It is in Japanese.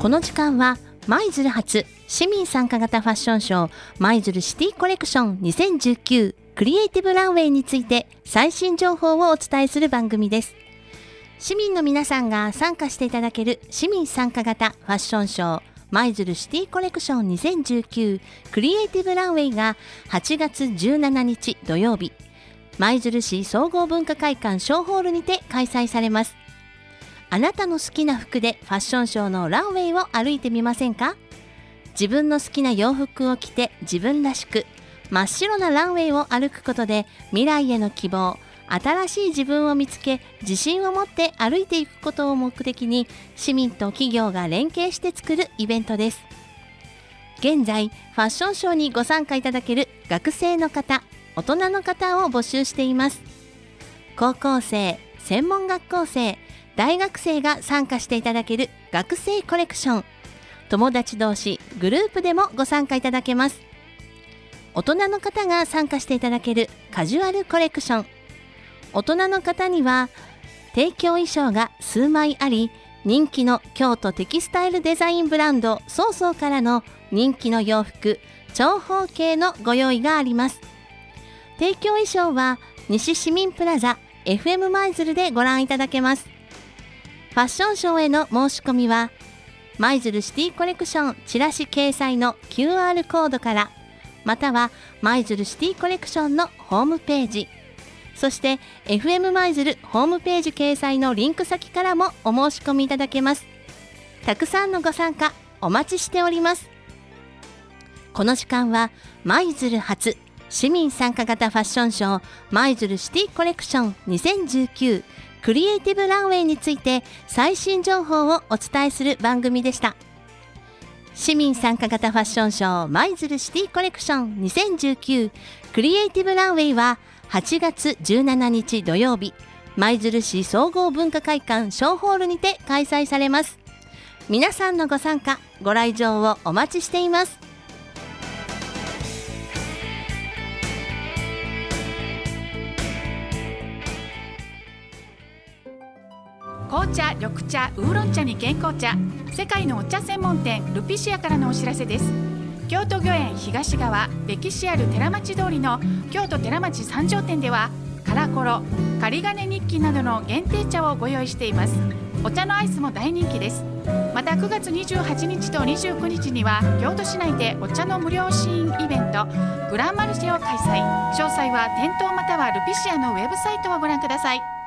この時間は舞鶴発市民参加型ファッションショー舞鶴シティコレクション2019クリエイティブランウェイについて最新情報をお伝えする番組です。市民の皆さんが参加していただける市民参加型ファッションショー舞鶴シティコレクション2019クリエイティブランウェイが8月17日土曜日。舞鶴市総合文化会館小ホールにて開催されます。あなたの好きな服でファッションショーのランウェイを歩いてみませんか？自分の好きな洋服を着て自分らしく真っ白なランウェイを歩くことで未来への希望新しい自分を見つけ自信を持って歩いていくことを目的に市民と企業が連携して作るイベントです。現在ファッションショーにご参加いただける学生の方大人の方を募集しています。高校生専門学校生大学生が参加していただける学生コレクション。友達同士グループでもご参加いただけます。大人の方が参加していただけるカジュアルコレクション。大人の方には提供衣装が数枚あり人気の京都テキスタイルデザインブランドソーソーからの人気の洋服長方形のご用意があります。提供衣装は西市民プラザ FM 舞鶴でご覧いただけます。ファッションショーへの申し込みは舞鶴シティコレクションチラシ掲載の QR コードからまたは舞鶴シティコレクションのホームページそして FM 舞鶴ホームページ掲載のリンク先からもお申し込みいただけます。たくさんのご参加お待ちしております。この時間は舞鶴初市民参加型ファッションショー舞鶴シティコレクション2019クリエイティブランウェイについて最新情報をお伝えする番組でした。市民参加型ファッションショー舞鶴シティコレクション2019クリエイティブランウェイは8月17日土曜日。舞鶴市総合文化会館小ホールにて開催されます。皆さんのご参加ご来場をお待ちしています。紅茶緑茶ウーロン茶に健康茶。世界のお茶専門店ルピシアからのお知らせです。京都御苑東側歴史ある寺町通りの京都寺町三条店ではカラコロ仮金日記などの限定茶をご用意しています。お茶のアイスも大人気です。また9月28日と29日には京都市内でお茶の無料試飲イベントグランマルシェを開催。詳細は店頭またはルピシアのウェブサイトをご覧ください。